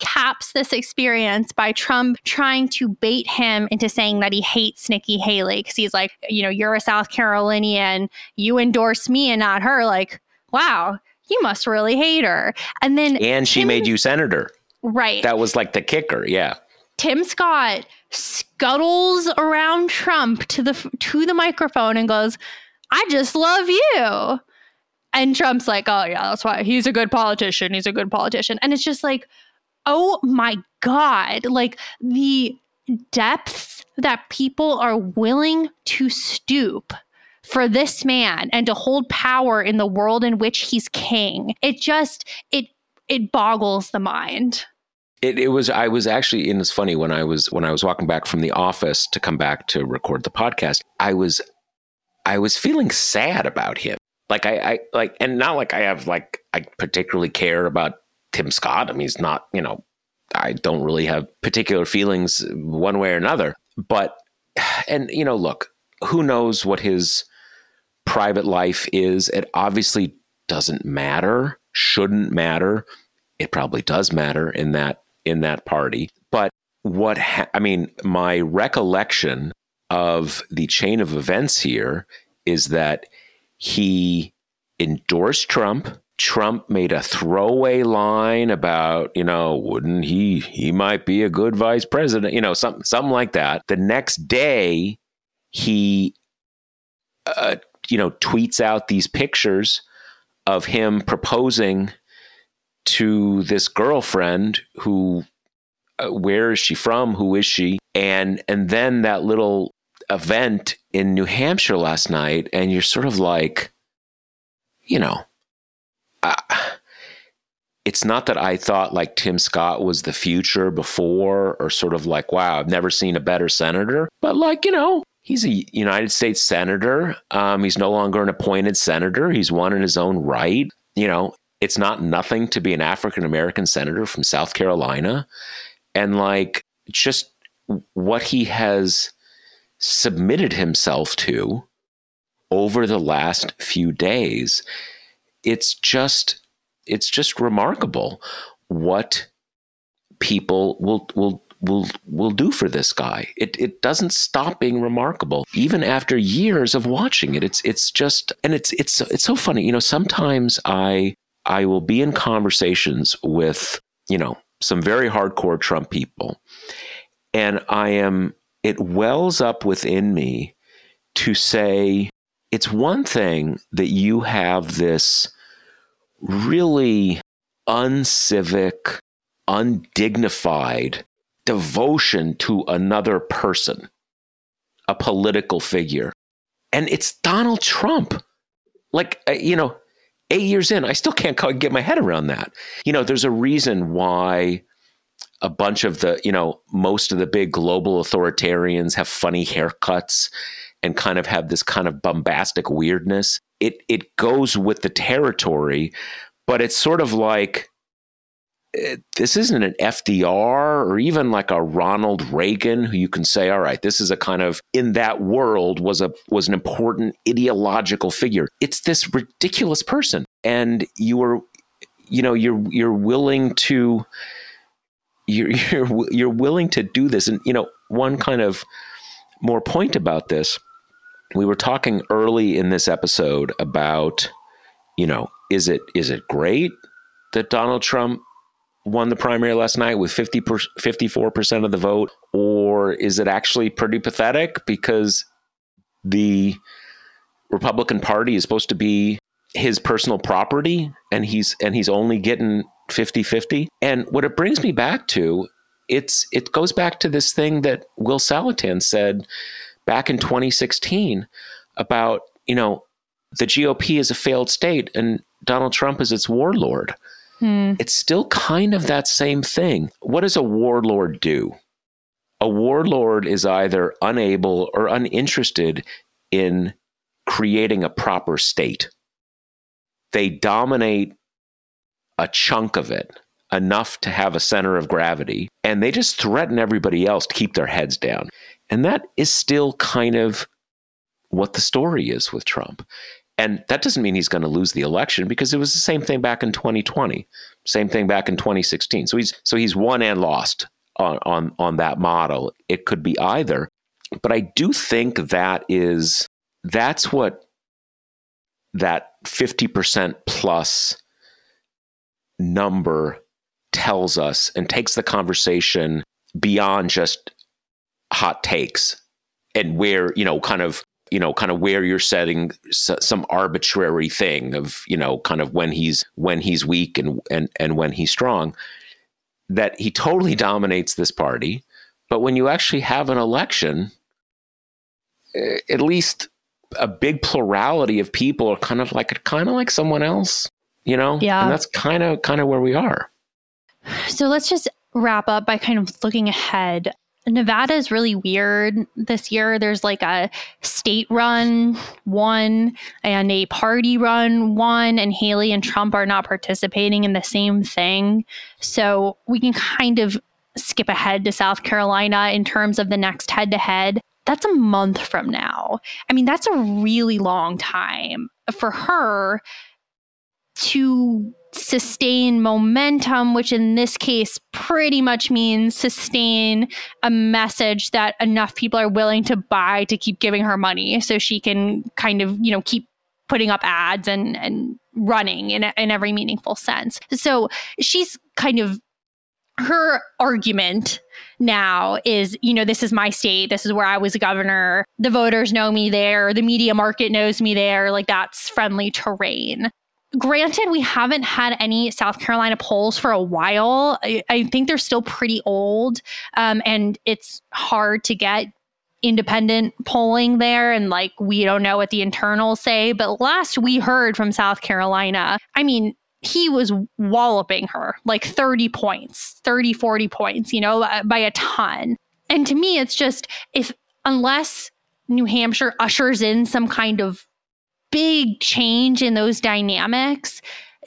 caps this experience by Trump trying to bait him into saying that he hates Nikki Haley because he's like, you know, you're a South Carolinian, you endorse me and not her. Like, wow, you must really hate her. And then and she Tim, made you senator, right? That was like the kicker, yeah. Tim Scott scuttles around Trump to the to the microphone and goes, "I just love you." And Trump's like, "Oh yeah, that's why he's a good politician. He's a good politician." And it's just like, oh my God, like the depths that people are willing to stoop for this man and to hold power in the world in which he's king. It just, it, it boggles the mind. It, it was I was actually and it's funny when I was when I was walking back from the office to come back to record the podcast I was I was feeling sad about him like I, I like and not like I have like I particularly care about Tim Scott. I mean, he's not, you know, I don't really have particular feelings one way or another. But, and, you know, look, who knows what his private life is? It obviously doesn't matter, shouldn't matter. It probably does matter in that in that party. But what ha- I mean, my recollection of the chain of events here is that he endorsed Trump Trump made a throwaway line about, you know, wouldn't he he might be a good vice president, you know, something something like that. The next day, he uh, you know, tweets out these pictures of him proposing to this girlfriend who uh, where is she from? Who is she? And and then that little event in New Hampshire last night and you're sort of like you know, it's not that I thought like Tim Scott was the future before, or sort of like, wow, I've never seen a better senator. But like, you know, he's a United States senator. Um, he's no longer an appointed senator. He's one in his own right. You know, it's not nothing to be an African American senator from South Carolina. And like, just what he has submitted himself to over the last few days it's just it's just remarkable what people will will will will do for this guy. It it doesn't stop being remarkable even after years of watching it. It's it's just and it's it's it's so funny. You know, sometimes I I will be in conversations with, you know, some very hardcore Trump people and I am it wells up within me to say it's one thing that you have this really uncivic, undignified devotion to another person, a political figure. And it's Donald Trump. Like, uh, you know, eight years in, I still can't get my head around that. You know, there's a reason why a bunch of the, you know, most of the big global authoritarians have funny haircuts and kind of have this kind of bombastic weirdness. It it goes with the territory, but it's sort of like eh, this isn't an FDR or even like a Ronald Reagan who you can say, all right, this is a kind of in that world was a was an important ideological figure. It's this ridiculous person, and you were, you know, you're you're willing to you're you're you're willing to do this, and you know, one kind of more point about this. We were talking early in this episode about, you know, is it is it great that Donald Trump won the primary last night with 50 per, 54% of the vote? Or is it actually pretty pathetic because the Republican Party is supposed to be his personal property and he's and he's only getting 50-50 and what it brings me back to it's it goes back to this thing that Will Saletan said back in 2016 about you know the GOP is a failed state and Donald Trump is its warlord Hmm. It's still kind of that same thing. What does a warlord do? A warlord is either unable or uninterested in creating a proper state. They dominate a chunk of it, enough to have a center of gravity, and they just threaten everybody else to keep their heads down. And that is still kind of what the story is with Trump. And that doesn't mean he's going to lose the election because it was the same thing back in 2020, same thing back in 2016. So he's so he's won and lost on on on that model. It could be either, but I do think that is that's what that 50% plus number tells us and takes the conversation beyond just hot takes and where you know kind of you know kind of where you're setting some arbitrary thing of you know kind of when he's when he's weak and and and when he's strong that he totally dominates this party. But when you actually have an election eh, at least a big plurality of people are kind of like kind of like someone else you know? Yeah. And that's kind of kind of where we are. So let's just wrap up by kind of looking ahead Nevada is really weird this year. There's like a state run one and a party run one, and Haley and Trump are not participating in the same thing. So we can kind of skip ahead to South Carolina in terms of the next head to head. That's a month from now. I mean, that's a really long time for her to sustain momentum, which in this case pretty much means sustain a message that enough people are willing to buy to keep giving her money so she can kind of, you know, keep putting up ads and and running in in every meaningful sense. So she's kind of her argument now is, you know, this is my state. This is where I was a governor. The voters know me there. The media market knows me there. Like that's friendly terrain granted, we haven't had any South Carolina polls for a while. I, I think they're still pretty old, um, and it's hard to get independent polling there and like we don't know what the internals say but last we heard from south carolina i mean he was walloping her like 30 points 30 40 points you know by a ton and to me it's just if unless new hampshire ushers in some kind of big change in those dynamics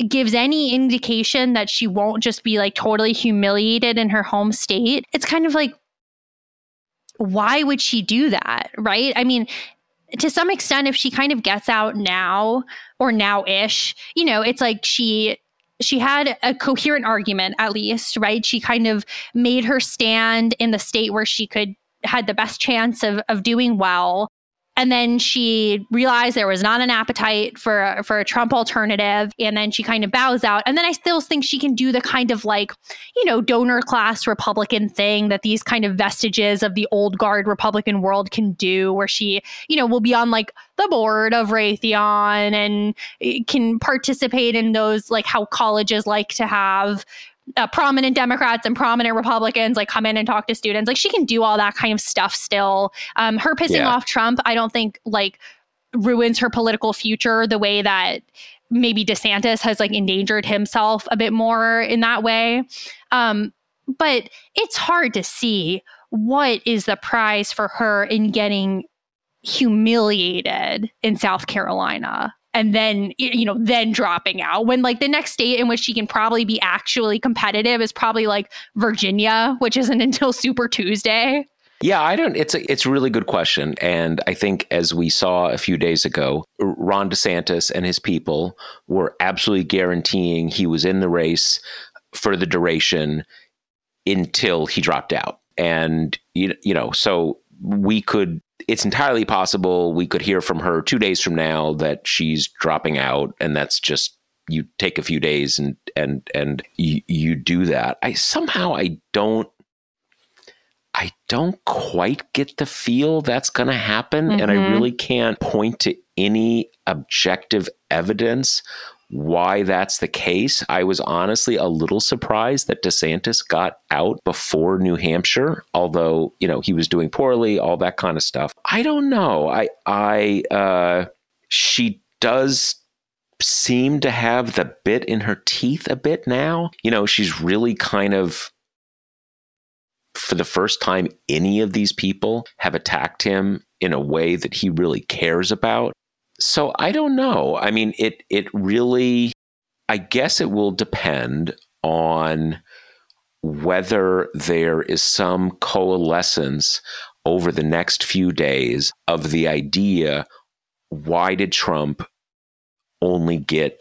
gives any indication that she won't just be like totally humiliated in her home state, it's kind of like, why would she do that? Right? I mean, to some extent, if she kind of gets out now or now ish, you know, it's like she she had a coherent argument at least right she kind of made her stand in the state where she could had the best chance of of doing well and then she realized there was not an appetite for a, for a Trump alternative. And then she kind of bows out. And then I still think she can do the kind of like, you know, donor class Republican thing that these kind of vestiges of the old guard Republican world can do, where she, you know, will be on like the board of Raytheon and eh, can participate in those like how colleges like to have uh, prominent Democrats and prominent Republicans like come in and talk to students. Like she can do all that kind of stuff still. Um, her pissing yeah. off Trump, I don't think like ruins her political future the way that maybe DeSantis has like endangered himself a bit more in that way. Um, but it's hard to see what is the prize for her in getting humiliated in South Carolina. And then you know then dropping out when like the next state in which she can probably be actually competitive is probably like Virginia which isn't until Super Tuesday. Yeah, I don't. It's a it's a really good question, and I think as we saw a few days ago, Ron DeSantis and his people were absolutely guaranteeing he was in the race for the duration until he dropped out, and you you know, so we could. It's entirely possible we could hear from her two days from now that she's dropping out, and that's just you take a few days and and and you, you do that. I somehow I don't I don't quite get the feel that's going to happen. Mm-hmm. And I mm-hmm. really can't point to any objective evidence why that's the case. I was honestly a little surprised that DeSantis got out before New Hampshire, although, you know, he was doing poorly, all that kind of stuff. I don't know. I, I, uh, she does seem to have the bit in her teeth a bit now. You know, she's really kind of for the first time, any of these people have attacked him in a way that he really cares about. So I don't know. I mean, it it really, I guess it will depend on whether there is some coalescence over the next few days of the idea why did Trump only get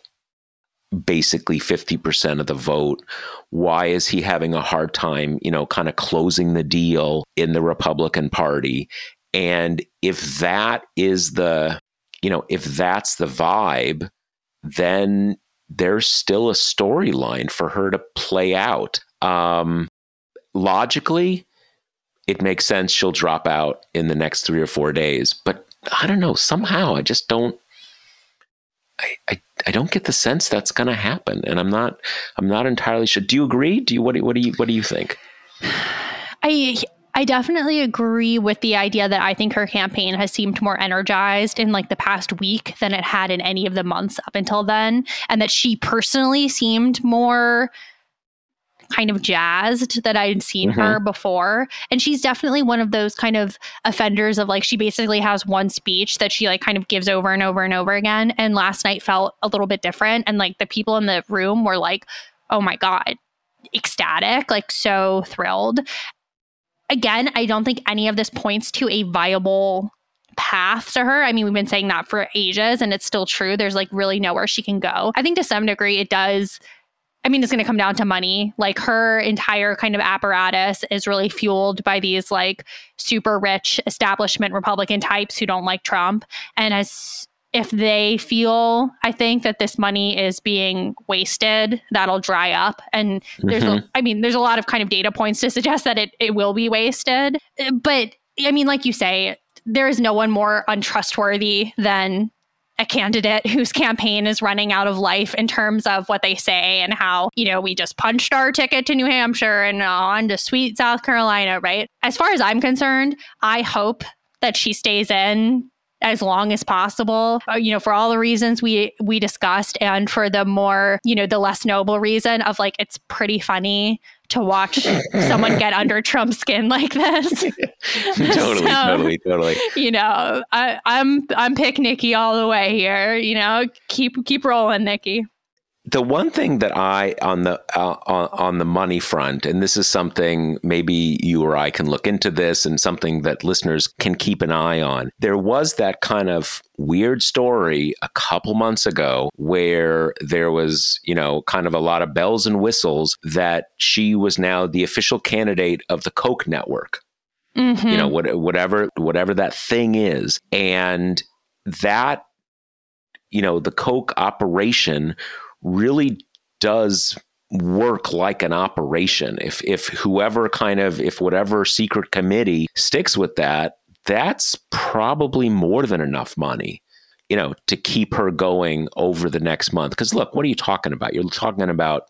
basically 50% of the vote. Why is he having a hard time, you know, kind of closing the deal in the Republican Party? And if that is the, you know, if that's the vibe, then there's still a storyline for her to play out. Um, logically, it makes sense she'll drop out in the next three or four days. But I don't know. Somehow I just don't I, I, I don't get the sense that's going to happen, and I'm not I'm not entirely sure. Do you agree? Do you what do, what do you what do you think? I I definitely agree with the idea that I think her campaign has seemed more energized in like the past week than it had in any of the months up until then, and that she personally seemed more kind of jazzed that I'd seen mm-hmm. her before. And she's definitely one of those kind of offenders of like, she basically has one speech that she like kind of gives over and over and over again. And last night felt a little bit different. And like the people in the room were like, oh my God, ecstatic, like so thrilled. Again, I don't think any of this points to a viable path to her. I mean, we've been saying that for ages and it's still true. There's like really nowhere she can go. I think to some degree it does I mean, it's going to come down to money. Like her entire kind of apparatus is really fueled by these like super rich establishment Republican types who don't like Trump. And as if they feel, I think that this money is being wasted, that'll dry up. And there's, mm-hmm. a, I mean, there's a lot of kind of data points to suggest that it, it will be wasted. But I mean, like you say, there is no one more untrustworthy than a candidate whose campaign is running out of life in terms of what they say and how, you know, we just punched our ticket to New Hampshire and on to sweet South Carolina, right? As far as I'm concerned, I hope that she stays in as long as possible uh, you know for all the reasons we we discussed and for the more you know the less noble reason of like it's pretty funny to watch someone get under Trump's skin like this. totally, so, totally, totally. You know, I, I'm I'm pick Nikki all the way here. You know, keep keep rolling, Nikki the one thing that I on the uh, on, on, the money front, and this is something maybe you or I can look into this, and something that listeners can keep an eye on. There was that kind of weird story a couple months ago where there was, you know, kind of a lot of bells and whistles that she was now the official candidate of the Koch network. Mm-hmm. You know, what, whatever whatever that thing is, and that you know the Koch operation really does work like an operation. If if whoever kind of if whatever secret committee sticks with that, that's probably more than enough money, you know, to keep her going over the next month. Because look, what are you talking about? You're talking about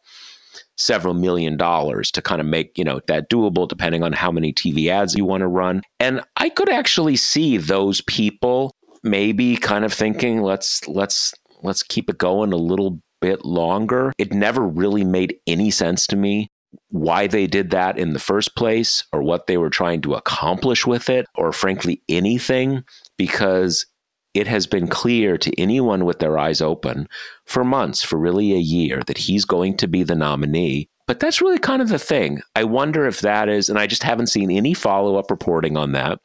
several million dollars to kind of make you know that doable depending on how many tv ads you want to run and i could actually see those people maybe kind of thinking let's let's let's keep it going a little bit longer. It never really made any sense to me why they did that in the first place or what they were trying to accomplish with it or frankly anything because it has been clear to anyone with their eyes open for months, for really a year, that he's going to be the nominee. But that's really kind of the thing. I wonder if that is, and I just haven't seen any follow up reporting on that.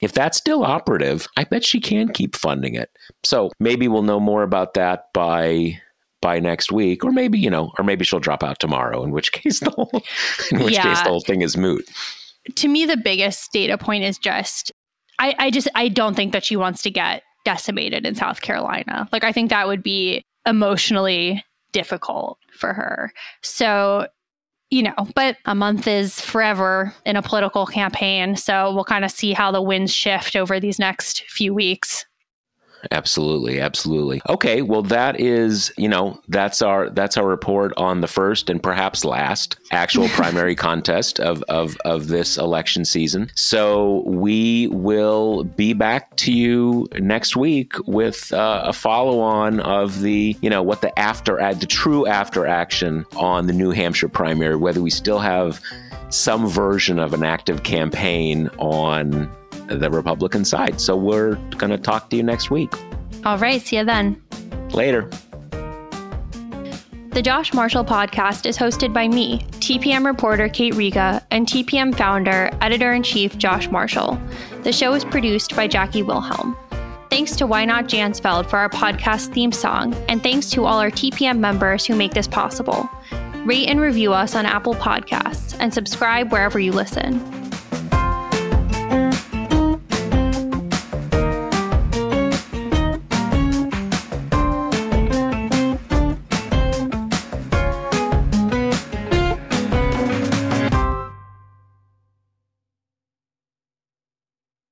If that's still operative, I bet she can keep funding it. So maybe we'll know more about that by by next week, or maybe you know, or maybe she'll drop out tomorrow. In which case, the whole in which yeah. case the whole thing is moot. To me, the biggest data point is just I, I just I don't think that she wants to get decimated in South Carolina. Like I think that would be emotionally difficult for her. So you know, but a month is forever in a political campaign. So we'll kind of see how the winds shift over these next few weeks. Absolutely, absolutely. Okay, well that is, you know, that's our that's our report on the first and perhaps last actual primary contest of, of of this election season. So we will be back to you next week with uh, a follow on of the, you know, what the after ad the true after action on the New Hampshire primary, whether we still have some version of an active campaign on the Republican side. So we're going to talk to you next week. All right. See you then. Later. The Josh Marshall podcast is hosted by me, TPM reporter Kate Riga, and TPM founder, editor in chief Josh Marshall. The show is produced by Jackie Wilhelm. Thanks to Why Not Jansfeld for our podcast theme song, and thanks to all our TPM members who make this possible. Rate and review us on Apple Podcasts and subscribe wherever you listen.